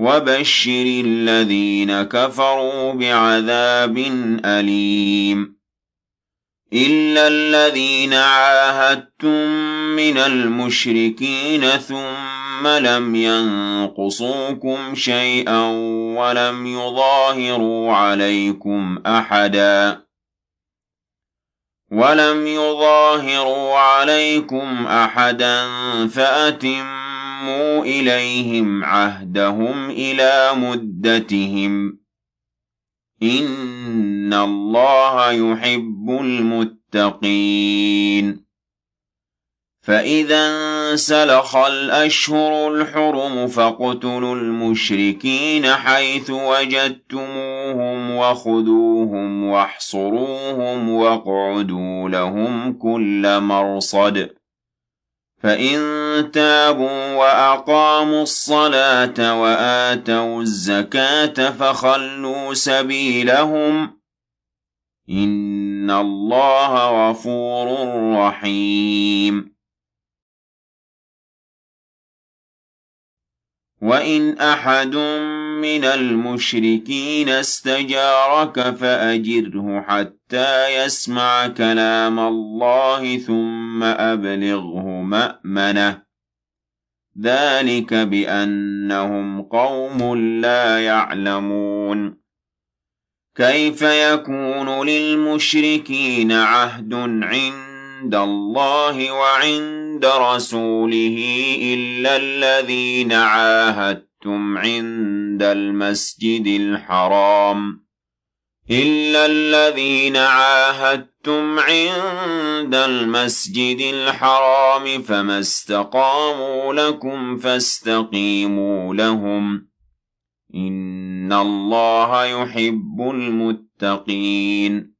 وَبَشِّرِ الَّذِينَ كَفَرُوا بِعَذَابٍ أَلِيمٍ إِلَّا الَّذِينَ عَاهَدتُّم مِّنَ الْمُشْرِكِينَ ثُمَّ لَمْ يَنقُصُوكُمْ شَيْئًا وَلَمْ يُظَاهِرُوا عَلَيْكُمْ أَحَدًا وَلَمْ يُظَاهِرُوا عَلَيْكُمْ أَحَدًا فَأَتِمُّوا أَتِمُّوا إِلَيْهِمْ عَهْدَهُمْ إِلَى مُدَّتِهِمْ ۚ إِنَّ اللَّهَ يُحِبُّ الْمُتَّقِينَ فَإِذَا انسَلَخَ الْأَشْهُرُ الْحُرُمُ فَاقْتُلُوا الْمُشْرِكِينَ حَيْثُ وَجَدتُّمُوهُمْ وَخُذُوهُمْ وَاحْصُرُوهُمْ وَاقْعُدُوا لَهُمْ كُلَّ مَرْصَدٍ فَإِن تَابُوا وَأَقَامُوا الصَّلَاةَ وَآتَوُا الزَّكَاةَ فَخَلُّوا سَبِيلَهُمْ ۚ إِنَّ اللَّهَ غَفُورٌ رَّحِيمٌ وَإِنْ أَحَدٌ مِّنَ الْمُشْرِكِينَ اسْتَجَارَكَ فَأَجِرْهُ حَتَّىٰ يَسْمَعَ كَلَامَ اللَّهِ ثُمَّ أَبْلِغْهُ مَأْمَنَهُ ۚ ذَٰلِكَ بِأَنَّهُمْ قَوْمٌ لَّا يَعْلَمُونَ كَيْفَ يَكُونُ لِلْمُشْرِكِينَ عَهْدٌ عِندَ اللَّهِ وَعِندَ رَسُولِهِ إِلَّا الَّذِينَ عَاهَدتُّمْ عِندَ الْمَسْجِدِ الْحَرَامِ. إِلَّا الَّذِينَ عَاهَدتُّمْ عِندَ الْمَسْجِدِ الْحَرَامِ فَمَا اسْتَقَامُوا لَكُمْ فَاسْتَقِيمُوا لَهُمْ ۚ. إِنَّ اللَّهَ يُحِبُّ الْمُتَّقِينَ.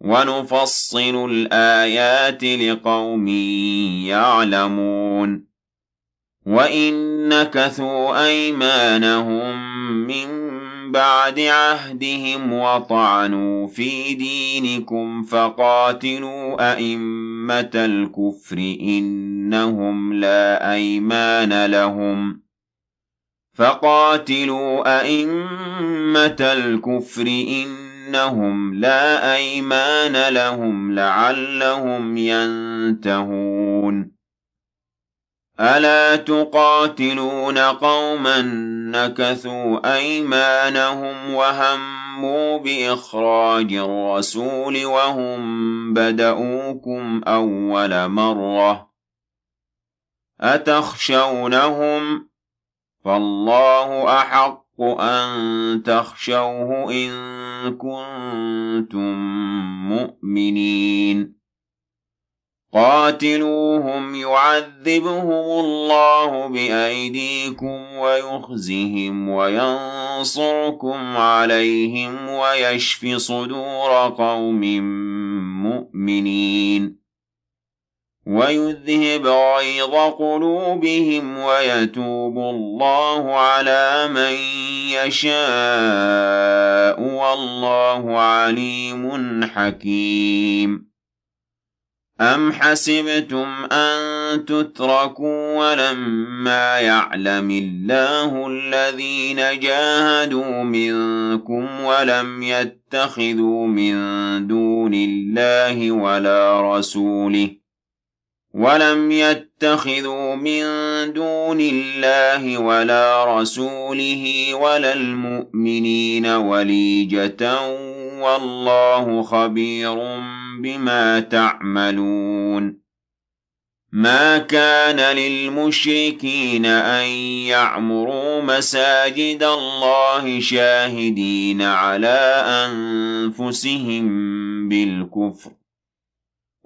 وَنُفَصِّلُ الْآيَاتِ لِقَوْمٍ يَعْلَمُونَ. وَإِن نَّكَثُوا أَيْمَانَهُم مِّن بَعْدِ عَهْدِهِمْ وَطَعَنُوا فِي دِينِكُمْ فَقَاتِلُوا أَئِمَّةَ الْكُفْرِ إِنَّهُمْ لَا أَيْمَانَ لَهُمْ. فَقَاتِلُوا أَئِمَّةَ الْكُفْرِ إِنَّهُمْ لَا أَيْمَانَ لَهُمْ لَعَلَّهُمْ يَنتَهُونَ. أَلَا تُقَاتِلُونَ قَوْمًا نَّكَثُوا أَيْمَانَهُمْ وَهَمُّوا بِإِخْرَاجِ الرَّسُولِ وَهُم بَدَءُوكُمْ أَوَّلَ مَرَّةٍ ۚ. أَتَخْشَوْنَهُمْ ۚ؟ فالله أحق أن تخشوه إن كنتم مؤمنين. قاتلوهم يعذبهم الله بأيديكم ويخزهم وينصركم عليهم ويشف صدور قوم مؤمنين. ويذهب غيظ قلوبهم ويتوب الله على من يشاء والله عليم حكيم. أَمْ حَسِبْتُمْ أَن تُتْرَكُوا وَلَمَّا يَعْلَمِ اللَّهُ الَّذِينَ جَاهَدُوا مِنكُمْ وَلَمْ يَتَّخِذُوا مِن دُونِ اللَّهِ وَلَا رَسُولِهِ وَلَمْ يَتَّخِذُوا مِن دُونِ اللَّهِ وَلَا رَسُولِهِ وَلَا الْمُؤْمِنِينَ وَلِيجَةً وَاللَّهُ خَبِيرٌ بِمَا تَعْمَلُونَ مَا كَانَ لِلْمُشْرِكِينَ أَن يَعْمُرُوا مَسَاجِدَ اللَّهِ شَاهِدِينَ عَلَىٰ أَنفُسِهِم بِالْكُفْرِ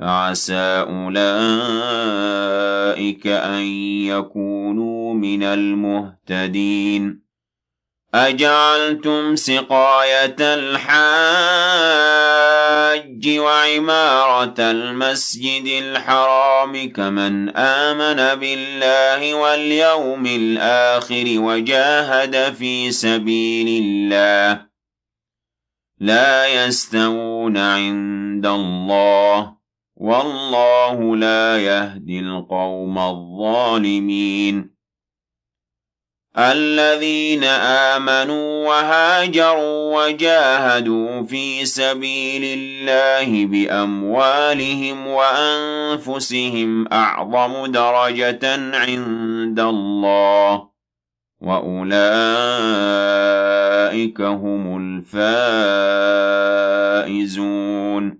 فَعَسَىٰ أُولَٰئِكَ أَن يَكُونُوا مِنَ الْمُهْتَدِينَ. أَجَعَلْتُمْ سِقَايَةَ الْحَاجِّ وَعِمَارَةَ الْمَسْجِدِ الْحَرَامِ كَمَنْ آمَنَ بِاللَّهِ وَالْيَوْمِ الْآخِرِ وَجَاهَدَ فِي سَبِيلِ اللَّهِ. لَا يَسْتَوُونَ عِندَ اللَّهِ. وَاللَّهُ لَا يَهْدِي الْقَوْمَ الظَّالِمِينَ. الَّذِينَ آمَنُوا وَهَاجَرُوا وَجَاهَدُوا فِي سَبِيلِ اللَّهِ بِأَمْوَالِهِمْ وَأَنفُسِهِمْ أَعْظَمُ دَرَجَةً عِندَ اللَّهِ وَأُولَئِكَ هُمُ الْفَائِزُونَ.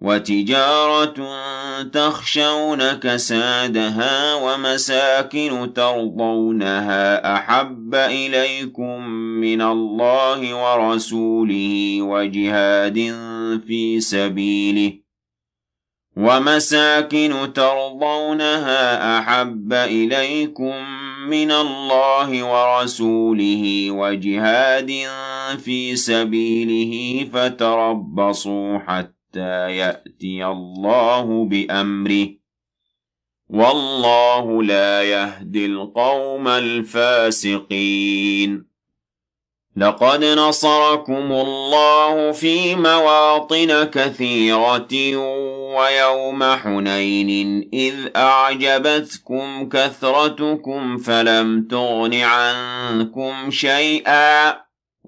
وَتِجَارَةٌ تَخْشَوْنَ كَسَادَهَا وَمَسَاكِنُ تَرْضَوْنَهَا أَحَبَّ إِلَيْكُم مِّنَ اللَّهِ وَرَسُولِهِ وَجِهَادٍ فِي سَبِيلِهِ وَمَسَاكِنُ تَرْضَوْنَهَا أَحَبَّ إِلَيْكُم مِّنَ اللَّهِ وَرَسُولِهِ وَجِهَادٍ فِي سَبِيلِهِ فَتَرَبَّصُوا حَتَّىٰ حَتَّىٰ يَأْتِيَ اللَّهُ بِأَمْرِهِ ۗ. وَاللَّهُ لَا يَهْدِي الْقَوْمَ الْفَاسِقِينَ. لَقَدْ نَصَرَكُمُ اللَّهُ فِي مَوَاطِنَ كَثِيرَةٍ وَيَوْمَ حُنَيْنٍ إِذْ أَعْجَبَتْكُمْ كَثْرَتُكُمْ فَلَمْ تُغْنِ عَنكُمْ شَيْئًا.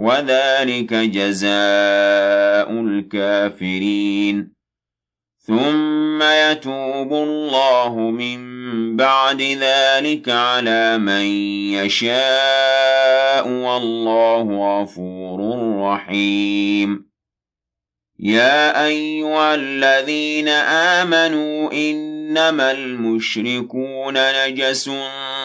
وذلك جزاء الكافرين. ثم يتوب الله من بعد ذلك على من يشاء والله غفور رحيم. يا أيها الذين آمنوا إنما المشركون نجس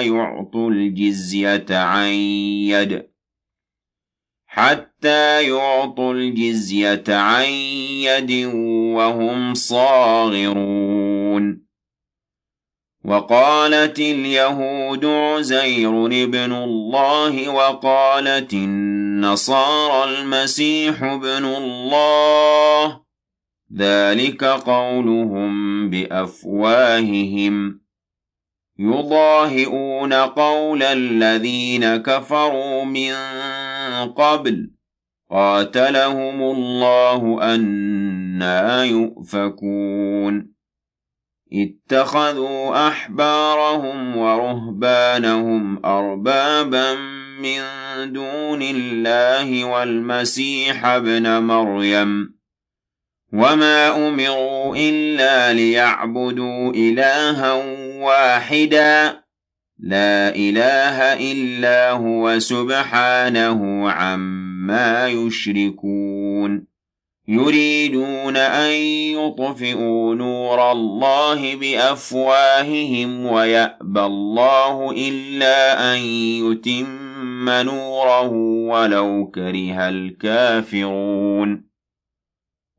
يعطوا الجزية عن يد. حتى يعطوا الجزية عن يد وهم صاغرون. وقالت اليهود عزير ابن الله وقالت النصارى المسيح ابن الله. ذلك قولهم بأفواههم. يضاهئون قول الذين كفروا من قبل. قاتلهم الله أنا يؤفكون. اتخذوا أحبارهم ورهبانهم أربابا من دون الله والمسيح ابن مريم. وما أمروا إلا ليعبدوا إلها واحدا. لا إله إلا هو سبحانه عما يشركون. يريدون أن يطفئوا نور الله بأفواههم ويأبى الله إلا أن يتم نوره ولو كره الكافرون.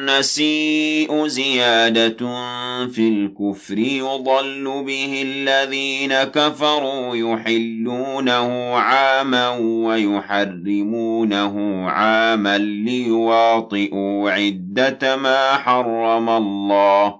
النسيء زيادة في الكفر يضل به الذين كفروا يحلونه عاما ويحرمونه عاما ليواطئوا عدة ما حرم الله.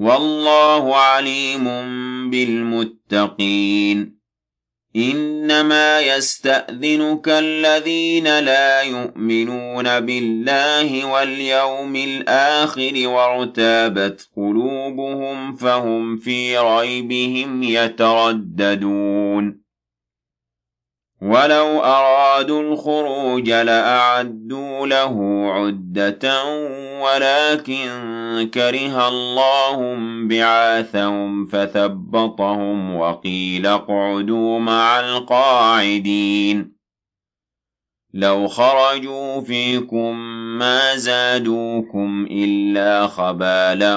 والله عليم بالمتقين. إنما يستأذنك الذين لا يؤمنون بالله واليوم الآخر وارتابت قلوبهم فهم في ريبهم يترددون. ولو أرادوا الخروج لأعدوا له عدة ولكن كره الله بعاثهم فثبطهم وقيل اقعدوا مع القاعدين. لو خرجوا فيكم ما زادوكم إلا خبالا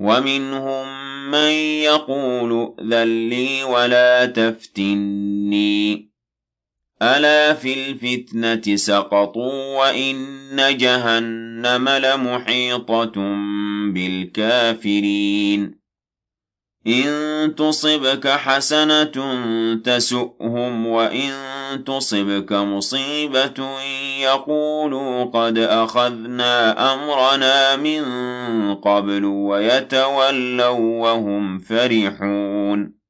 ومنهم من يقول ذلي ولا تفتني ألا في الفتنة سقطوا وإن جهنم لمحيطة بالكافرين إن تصبك حسنة تسؤهم وإن تصبك مصيبة يقولوا قد أخذنا أمرنا من قبل ويتولوا وهم فرحون.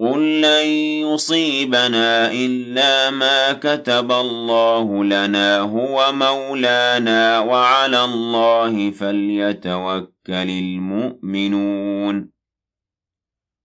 قل لن يصيبنا إلا ما كتب الله لنا هو مولانا وعلى الله فليتوكل المؤمنون.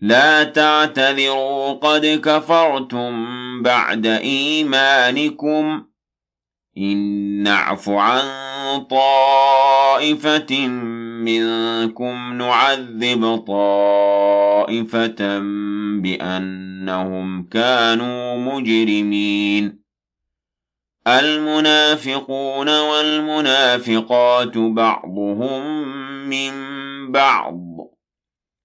لا تعتذروا قد كفرتم بعد إيمانكم. إن نعف عن طائفة منكم نعذب طائفة بأنهم كانوا مجرمين. المنافقون والمنافقات بعضهم من بعض.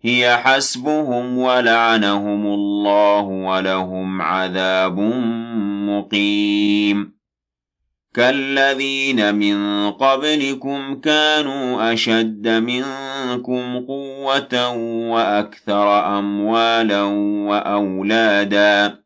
هي حسبهم ولعنهم الله ولهم عذاب مقيم. كالذين من قبلكم كانوا أشد منكم قوة وأكثر أموالا وأولادا.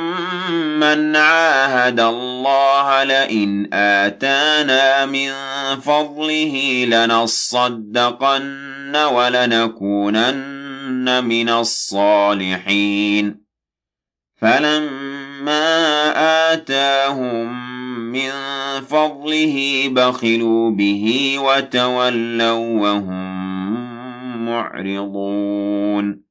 مَنْ عَاهَدَ اللَّهَ لَئِنْ آتَانَا مِنْ فَضْلِهِ لَنَصَّدَّقَنَّ وَلَنَكُونَنَّ مِنَ الصَّالِحِينَ فَلَمَّا آتَاهُمْ مِنْ فَضْلِهِ بَخِلُوا بِهِ وَتَوَلَّوْا وَهُمْ مُعْرِضُونَ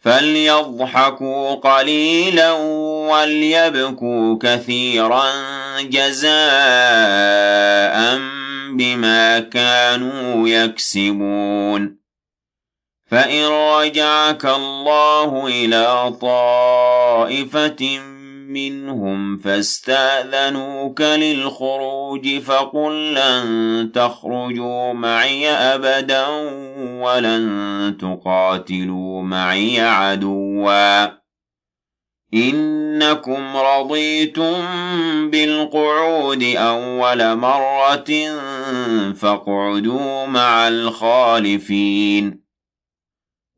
فليضحكوا قليلا وليبكوا كثيرا جزاء بما كانوا يكسبون. فإن رجعك الله إلى طائفة منهم فاستأذنوك للخروج فقل لن تخرجوا معي أبدا ولن تقاتلوا معي عدوا. إنكم رضيتم بالقعود أول مرة فاقعدوا مع الخالفين.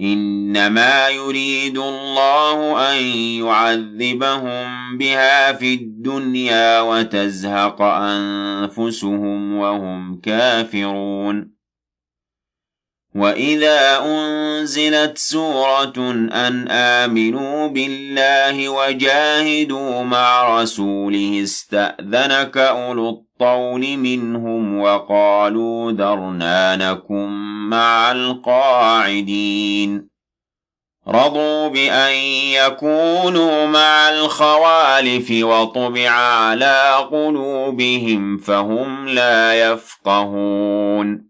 إنما يريد الله أن يعذبهم بها في الدنيا وتزهق أنفسهم وهم كافرون. وإذا أنزلت سورة أن آمنوا بالله وجاهدوا مع رسوله استأذنك أولو الطول منهم وقالوا ذرنانكم مع القاعدين رضوا بأن يكونوا مع الخوالف وطبع على قلوبهم فهم لا يفقهون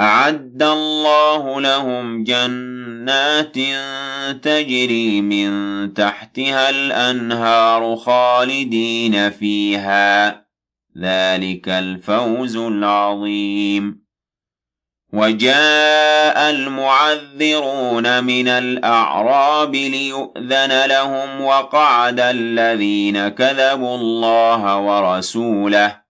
أعد الله لهم جنات تجري من تحتها الأنهار خالدين فيها. ذلك الفوز العظيم. وجاء المعذرون من الأعراب ليؤذن لهم وقعد الذين كذبوا الله ورسوله.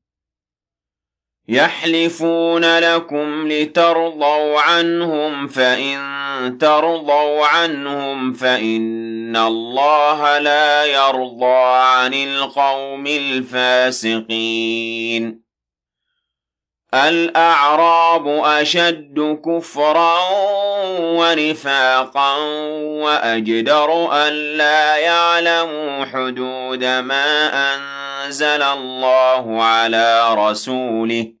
يحلفون لكم لترضوا عنهم فإن ترضوا عنهم فإن الله لا يرضى عن القوم الفاسقين. الأعراب أشد كفرا ونفاقا وأجدر ألا يعلموا حدود ما أنزل الله على رسوله.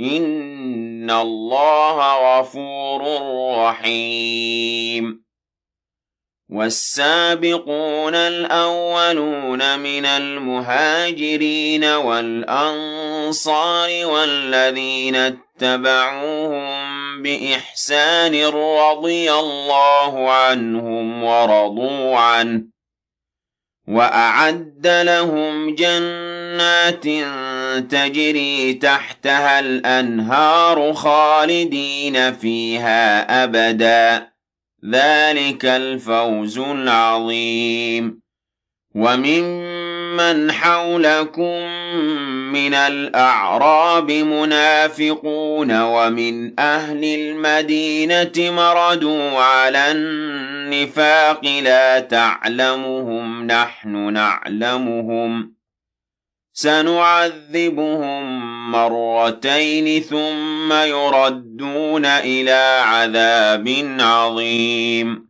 إن الله غفور رحيم. والسابقون الأولون من المهاجرين والأنصار والذين اتبعوهم بإحسان رضي الله عنهم ورضوا عنه. وأعد لهم جنات تجري تحتها الأنهار خالدين فيها أبدا. ذلك الفوز العظيم. وممن حولكم من الأعراب منافقون ومن أهل المدينة مردوا على النفاق لا تعلمهم نحن نعلمهم سنعذبهم مرتين ثم يردون إلى عذاب عظيم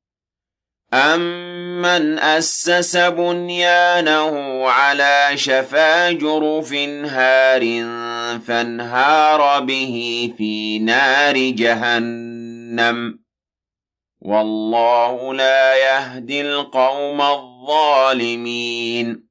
أَمَّنْ أَسَّسَ بُنْيَانَهُ عَلَىٰ شَفَا جُرُفٍ هَارٍ فَانْهَارَ بِهِ فِي نَارِ جَهَنَّمَ ۗ وَاللَّهُ لَا يَهْدِي الْقَوْمَ الظَّالِمِينَ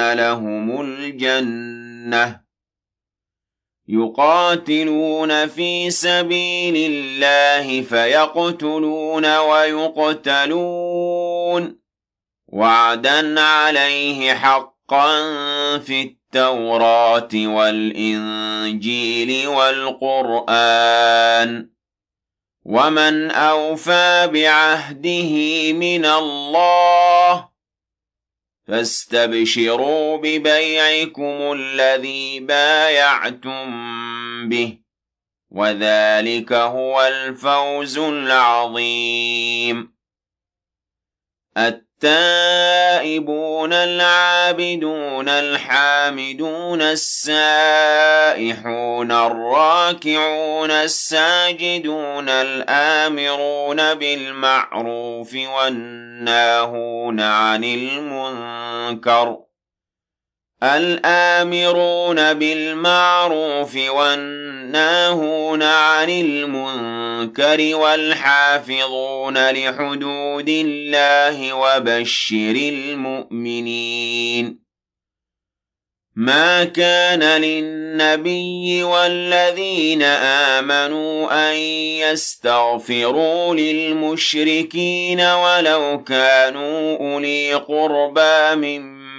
لَهُمُ الْجَنَّةَ. يُقَاتِلُونَ فِي سَبِيلِ اللَّهِ فَيَقْتُلُونَ وَيُقْتَلُونَ. وَعْدًا عَلَيْهِ حَقًّا فِي التَّوْرَاةِ وَالْإِنجِيلِ وَالْقُرْآنِ. وَمَنْ أَوْفَىٰ بِعَهْدِهِ مِنَ اللَّهِ فَاسْتَبْشِرُوا بِبَيْعِكُمُ الَّذِي بَايَعْتُم بِهِ ۚ وَذَٰلِكَ هُوَ الْفَوْزُ الْعَظِيمُ. التائبون العابدون الحامدون السائحون الراكعون الساجدون الآمرون بالمعروف والناهون عن المنكر الآمرون بالمعروف والناهون عن المنكر والحافظون لحدود الله وبشر المؤمنين. ما كان للنبي والذين آمنوا أن يستغفروا للمشركين ولو كانوا أولي قربى من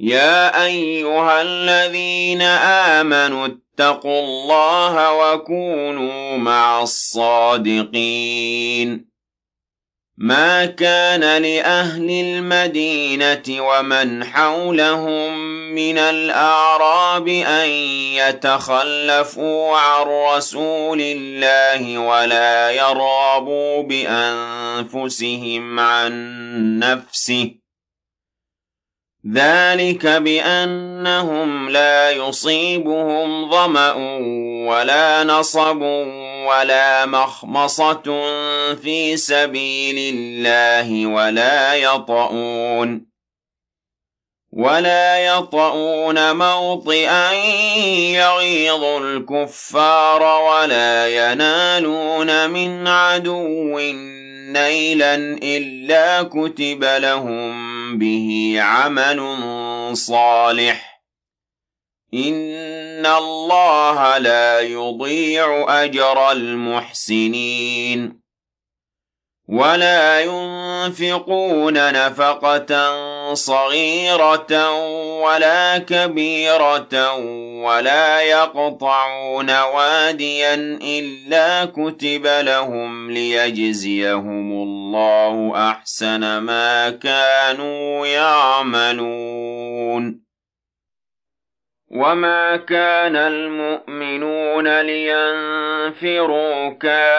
يَا أَيُّهَا الَّذِينَ آمَنُوا اتَّقُوا اللَّهَ وَكُونُوا مَعَ الصَّادِقِينَ مَا كَانَ لِأَهْلِ الْمَدِينَةِ وَمَنْ حَوْلَهُم مِّنَ الْأَعْرَابِ أَن يَتَخَلَّفُوا عَن رَّسُولِ اللَّهِ وَلَا يَرْغَبُوا بِأَنفُسِهِمْ عَن نَّفْسِهِ ذَلِكَ بِأَنَّهُمْ لَا يُصِيبُهُمْ ظَمَأٌ وَلَا نَصَبٌ وَلَا مَخْمَصَةٌ فِي سَبِيلِ اللَّهِ وَلَا يَطَئُونَ وَلَا يَطَئُونَ مَوْطِئًا يَغِيظُ الْكُفَّارَ وَلَا يَنَالُونَ مِنْ عَدُوٍّ نَيْلًا إِلَّا كُتِبَ لَهُم بِهِ عَمَلٌ صَالِحٌ إِنَّ اللَّهَ لَا يُضِيعُ أَجْرَ الْمُحْسِنِينَ وَلَا يُنفِقُونَ نَفَقَةً صَغِيرَةً وَلَا كَبِيرَةً وَلَا يَقْطَعُونَ وَادِيًا إِلَّا كُتِبَ لَهُمْ لِيَجْزِيَهُمُ اللَّهُ أَحْسَنَ مَا كَانُوا يَعْمَلُونَ. وَمَا كَانَ الْمُؤْمِنُونَ لِيَنفِرُوا كَافَّةً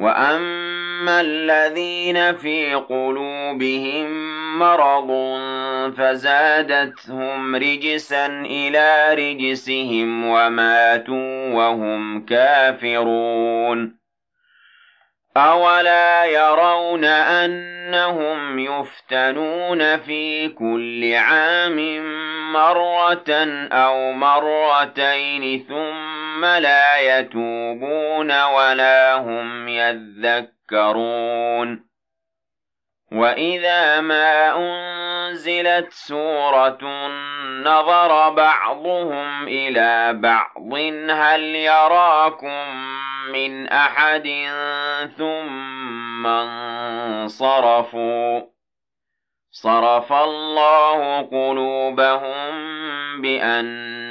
وَأَمَّا الَّذِينَ فِي قُلُوبِهِم مَّرَضٌ فَزَادَتْهُمْ رِجْسًا إِلَىٰ رِجْسِهِمْ وَمَاتُوا وَهُمْ كَافِرُونَ أَوَلَا يَرَوْنَ أَنَّهُمْ يُفْتَنُونَ فِي كُلِّ عَامٍ مَّرَّةً أَوْ مَرَّتَيْنِ ثُمَّ لَا يَتُوبُونَ وَلَا هُمْ يَذَّكَّرُونَ. وَإِذَا مَا أُنزِلَتْ سُورَةٌ نَّظَرَ بَعْضُهُمْ إِلَىٰ بَعْضٍ هَلْ يَرَاكُم مِّنْ أَحَدٍ ثُمَّ انصَرَفُوا ۚ؟ صَرَفَ اللَّهُ قُلُوبَهُم